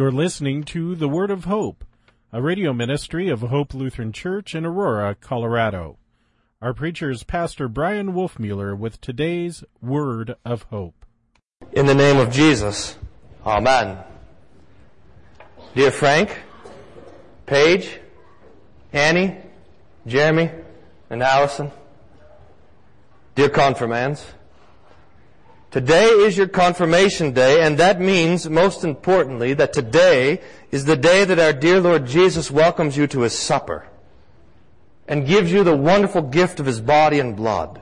You're listening to The Word of Hope, a radio ministry of Hope Lutheran Church in Aurora, Colorado. Our preacher is Pastor Bryan Wolfmueller with today's Word of Hope. In the name of Jesus, Amen. Dear Frank, Paige, Annie, Jeremy, and Allison, dear confirmands, Today is your confirmation day, and that means, most importantly, that today is the day that our dear Lord Jesus welcomes you to His supper and gives you the wonderful gift of His body and blood.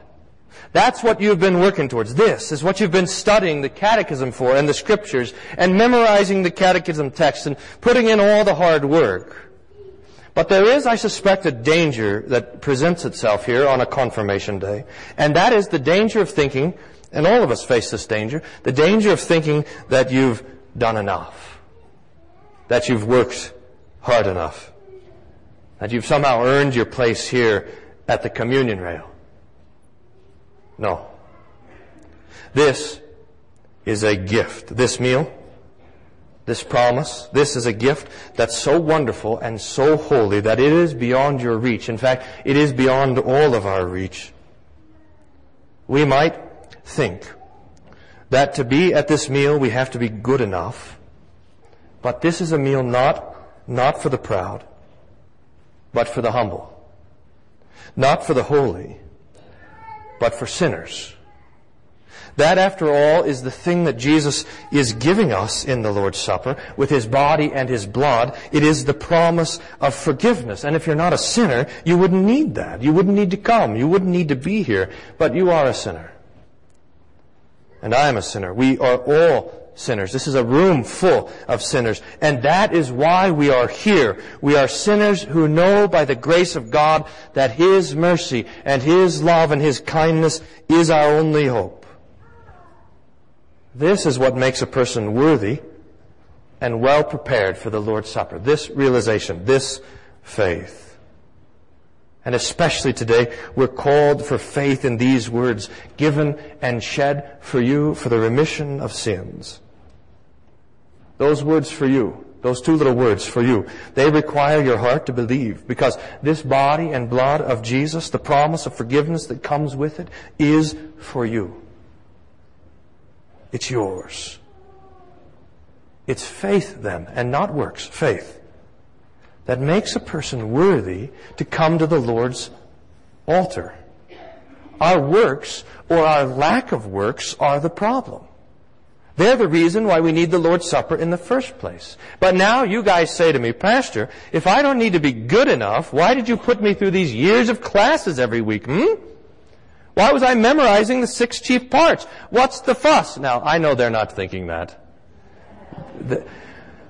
That's what you've been working towards. This is what you've been studying the catechism for and the scriptures and memorizing the catechism text and putting in all the hard work. But there is, I suspect, a danger that presents itself here on a confirmation day, and that is the danger of thinking and all of us face this danger. The danger of thinking that you've done enough. That you've worked hard enough. That you've somehow earned your place here at the communion rail. No. This is a gift. This meal, this promise, this is a gift that's so wonderful and so holy that it is beyond your reach. In fact, it is beyond all of our reach. We might think that to be at this meal we have to be good enough. But this is a meal not, not for the proud, but for the humble. Not for the holy, but for sinners. That, after all, is the thing that Jesus is giving us in the Lord's Supper with His body and His blood. It is the promise of forgiveness. And if you're not a sinner, you wouldn't need that. You wouldn't need to come. You wouldn't need to be here. But you are a sinner and I am a sinner. We are all sinners. This is a room full of sinners. And that is why we are here. We are sinners who know by the grace of God that His mercy and His love and His kindness is our only hope. This is what makes a person worthy and well prepared for the Lord's Supper. This realization, this faith. And especially today, we're called for faith in these words, given and shed for you for the remission of sins. Those words for you, those two little words for you, they require your heart to believe because this body and blood of Jesus, the promise of forgiveness that comes with it, is for you. It's yours. It's faith then, and not works, faith that makes a person worthy to come to the Lord's altar. Our works or our lack of works are the problem. They're the reason why we need the Lord's Supper in the first place. But now you guys say to me, Pastor, if I don't need to be good enough, why did you put me through these years of classes every week? Hmm? Why was I memorizing the six chief parts? What's the fuss? Now, I know they're not thinking that. The,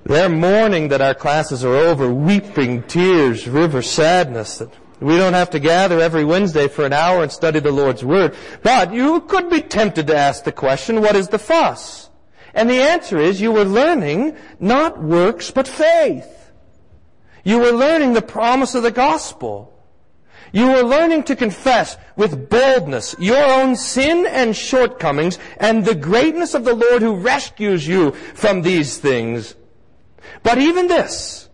they're mourning that our classes are over, weeping tears, river sadness that we don't have to gather every Wednesday for an hour and study the Lord's Word. But you could be tempted to ask the question, what is the fuss? And the answer is you were learning not works but faith. You were learning the promise of the gospel. You were learning to confess with boldness your own sin and shortcomings and the greatness of the Lord who rescues you from these things but even this,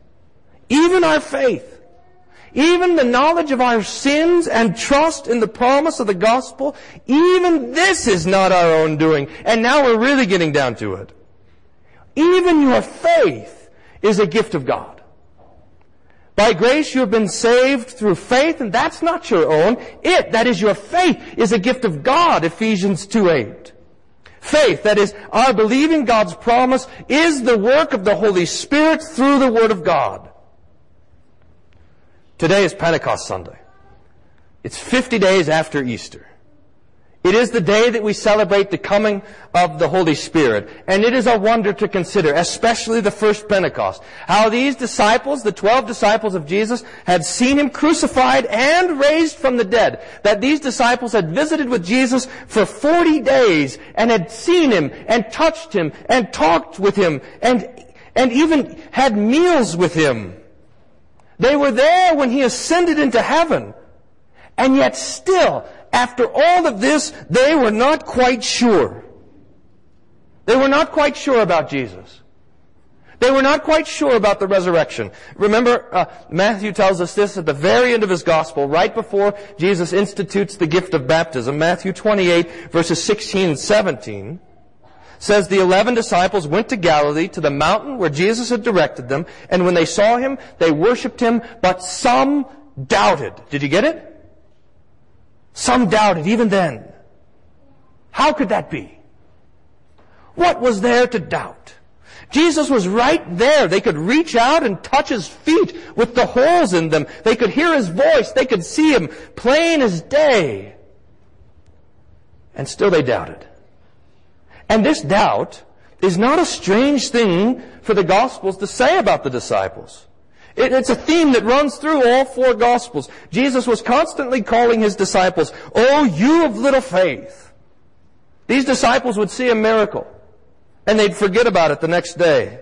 even our faith, even the knowledge of our sins and trust in the promise of the gospel, even this is not our own doing. And now we're really getting down to it. Even your faith is a gift of God. By grace you have been saved through faith, and that's not your own. It, that is your faith, is a gift of God, Ephesians 2 8. Faith, that is, our believing God's promise, is the work of the Holy Spirit through the Word of God. Today is Pentecost Sunday. It's 50 days after Easter. It is the day that we celebrate the coming of the Holy Spirit. And it is a wonder to consider, especially the first Pentecost, how these disciples, the twelve disciples of Jesus, had seen Him crucified and raised from the dead. That these disciples had visited with Jesus for 40 days and had seen Him and touched Him and talked with Him and, and even had meals with Him. They were there when He ascended into heaven. And yet still, after all of this, they were not quite sure. They were not quite sure about Jesus. They were not quite sure about the resurrection. Remember, uh, Matthew tells us this at the very end of his gospel, right before Jesus institutes the gift of baptism. Matthew 28, verses 16 and 17 says the eleven disciples went to Galilee to the mountain where Jesus had directed them, and when they saw him, they worshipped him, but some doubted. Did you get it? Some doubted, even then. How could that be? What was there to doubt? Jesus was right there. They could reach out and touch his feet with the holes in them. They could hear his voice. They could see him plain as day. And still they doubted. And this doubt is not a strange thing for the Gospels to say about the disciples. It, it's a theme that runs through all four Gospels. Jesus was constantly calling his disciples, Oh, you of little faith. These disciples would see a miracle, and they'd forget about it the next day.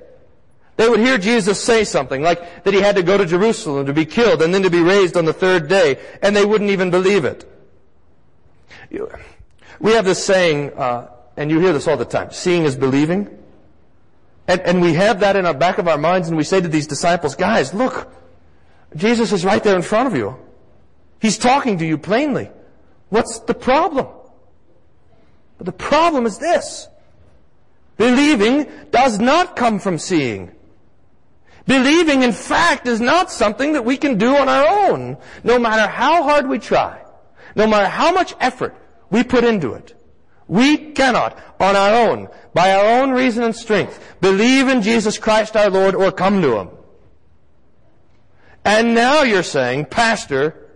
They would hear Jesus say something, like that he had to go to Jerusalem to be killed and then to be raised on the third day, and they wouldn't even believe it. We have this saying, uh, and you hear this all the time, seeing is believing. And, and we have that in our back of our minds and we say to these disciples, guys, look, Jesus is right there in front of you. He's talking to you plainly. What's the problem? But the problem is this. Believing does not come from seeing. Believing, in fact, is not something that we can do on our own, no matter how hard we try, no matter how much effort we put into it. We cannot, on our own, by our own reason and strength, believe in Jesus Christ our Lord or come to Him. And now you're saying, Pastor,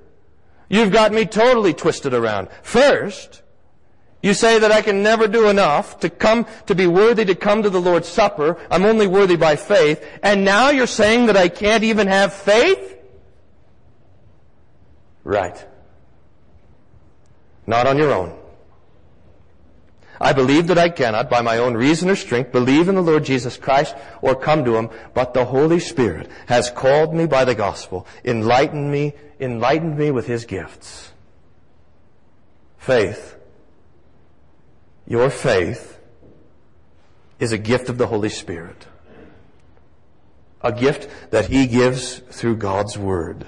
you've got me totally twisted around. First, you say that I can never do enough to come, to be worthy to come to the Lord's Supper. I'm only worthy by faith. And now you're saying that I can't even have faith? Right. Not on your own. I believe that I cannot, by my own reason or strength, believe in the Lord Jesus Christ or come to Him, but the Holy Spirit has called me by the gospel, enlightened me, enlightened me with His gifts. Faith. Your faith is a gift of the Holy Spirit. A gift that He gives through God's Word.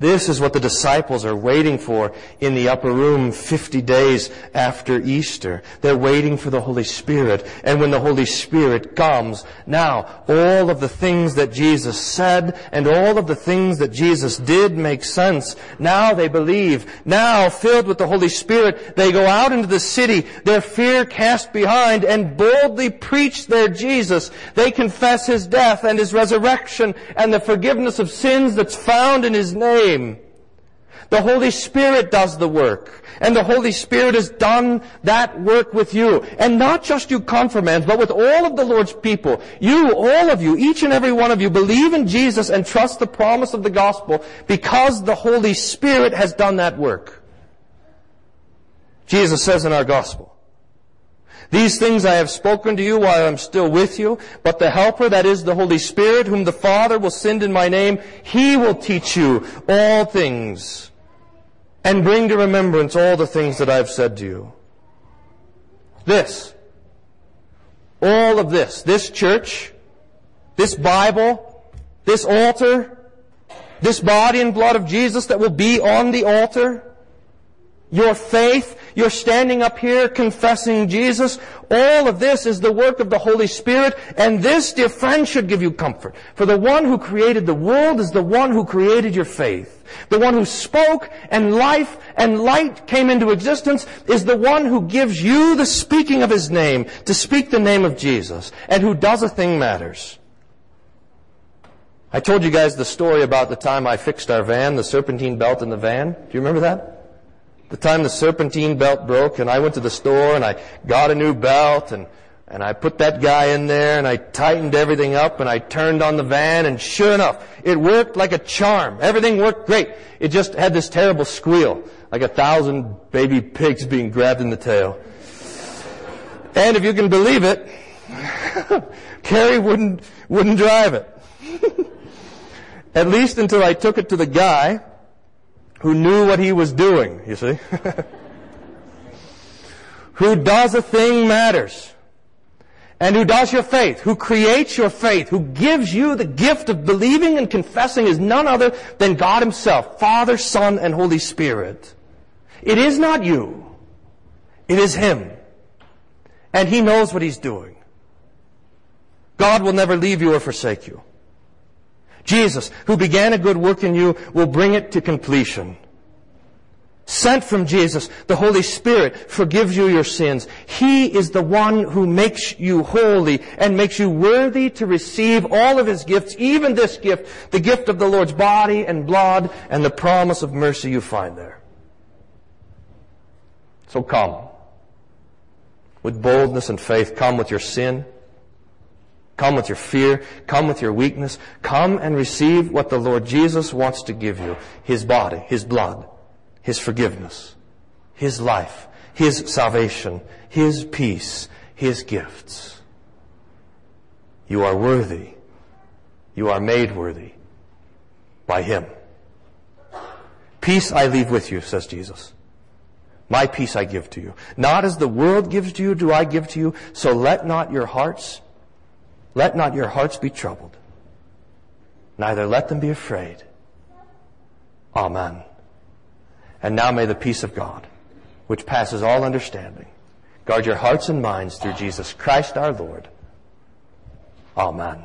This is what the disciples are waiting for in the upper room 50 days after Easter. They're waiting for the Holy Spirit. And when the Holy Spirit comes, now all of the things that Jesus said and all of the things that Jesus did make sense. Now they believe. Now, filled with the Holy Spirit, they go out into the city, their fear cast behind, and boldly preach their Jesus. They confess His death and His resurrection and the forgiveness of sins that's found in His name. The Holy Spirit does the work. And the Holy Spirit has done that work with you. And not just you confirmands, but with all of the Lord's people. You, all of you, each and every one of you, believe in Jesus and trust the promise of the gospel because the Holy Spirit has done that work. Jesus says in our gospel, these things I have spoken to you while I'm still with you, but the Helper, that is the Holy Spirit, whom the Father will send in my name, He will teach you all things and bring to remembrance all the things that I've said to you. This, all of this, this church, this Bible, this altar, this body and blood of Jesus that will be on the altar, your faith, you're standing up here confessing Jesus. All of this is the work of the Holy Spirit, and this, dear friend, should give you comfort. For the one who created the world is the one who created your faith. The one who spoke and life and light came into existence is the one who gives you the speaking of his name to speak the name of Jesus and who does a thing matters. I told you guys the story about the time I fixed our van, the serpentine belt in the van. Do you remember that? The time the serpentine belt broke and I went to the store and I got a new belt and, and I put that guy in there and I tightened everything up and I turned on the van and sure enough, it worked like a charm. Everything worked great. It just had this terrible squeal, like a thousand baby pigs being grabbed in the tail. And if you can believe it, Carrie wouldn't, wouldn't drive it. At least until I took it to the guy who knew what he was doing, you see? who does a thing matters. and who does your faith, who creates your faith, who gives you the gift of believing and confessing is none other than God himself, Father, Son, and Holy Spirit. It is not you. It is him. And he knows what he's doing. God will never leave you or forsake you. Jesus, who began a good work in you, will bring it to completion. Sent from Jesus, the Holy Spirit forgives you your sins. He is the one who makes you holy and makes you worthy to receive all of His gifts, even this gift, the gift of the Lord's body and blood and the promise of mercy you find there. So come. With boldness and faith, come with your sin. Come with your fear. Come with your weakness. Come and receive what the Lord Jesus wants to give you. His body, His blood, His forgiveness, His life, His salvation, His peace, His gifts. You are worthy. You are made worthy by Him. Peace I leave with you, says Jesus. My peace I give to you. Not as the world gives to you do I give to you, so let not your hearts let not your hearts be troubled, neither let them be afraid. Amen. And now may the peace of God, which passes all understanding, guard your hearts and minds through Jesus Christ our Lord. Amen.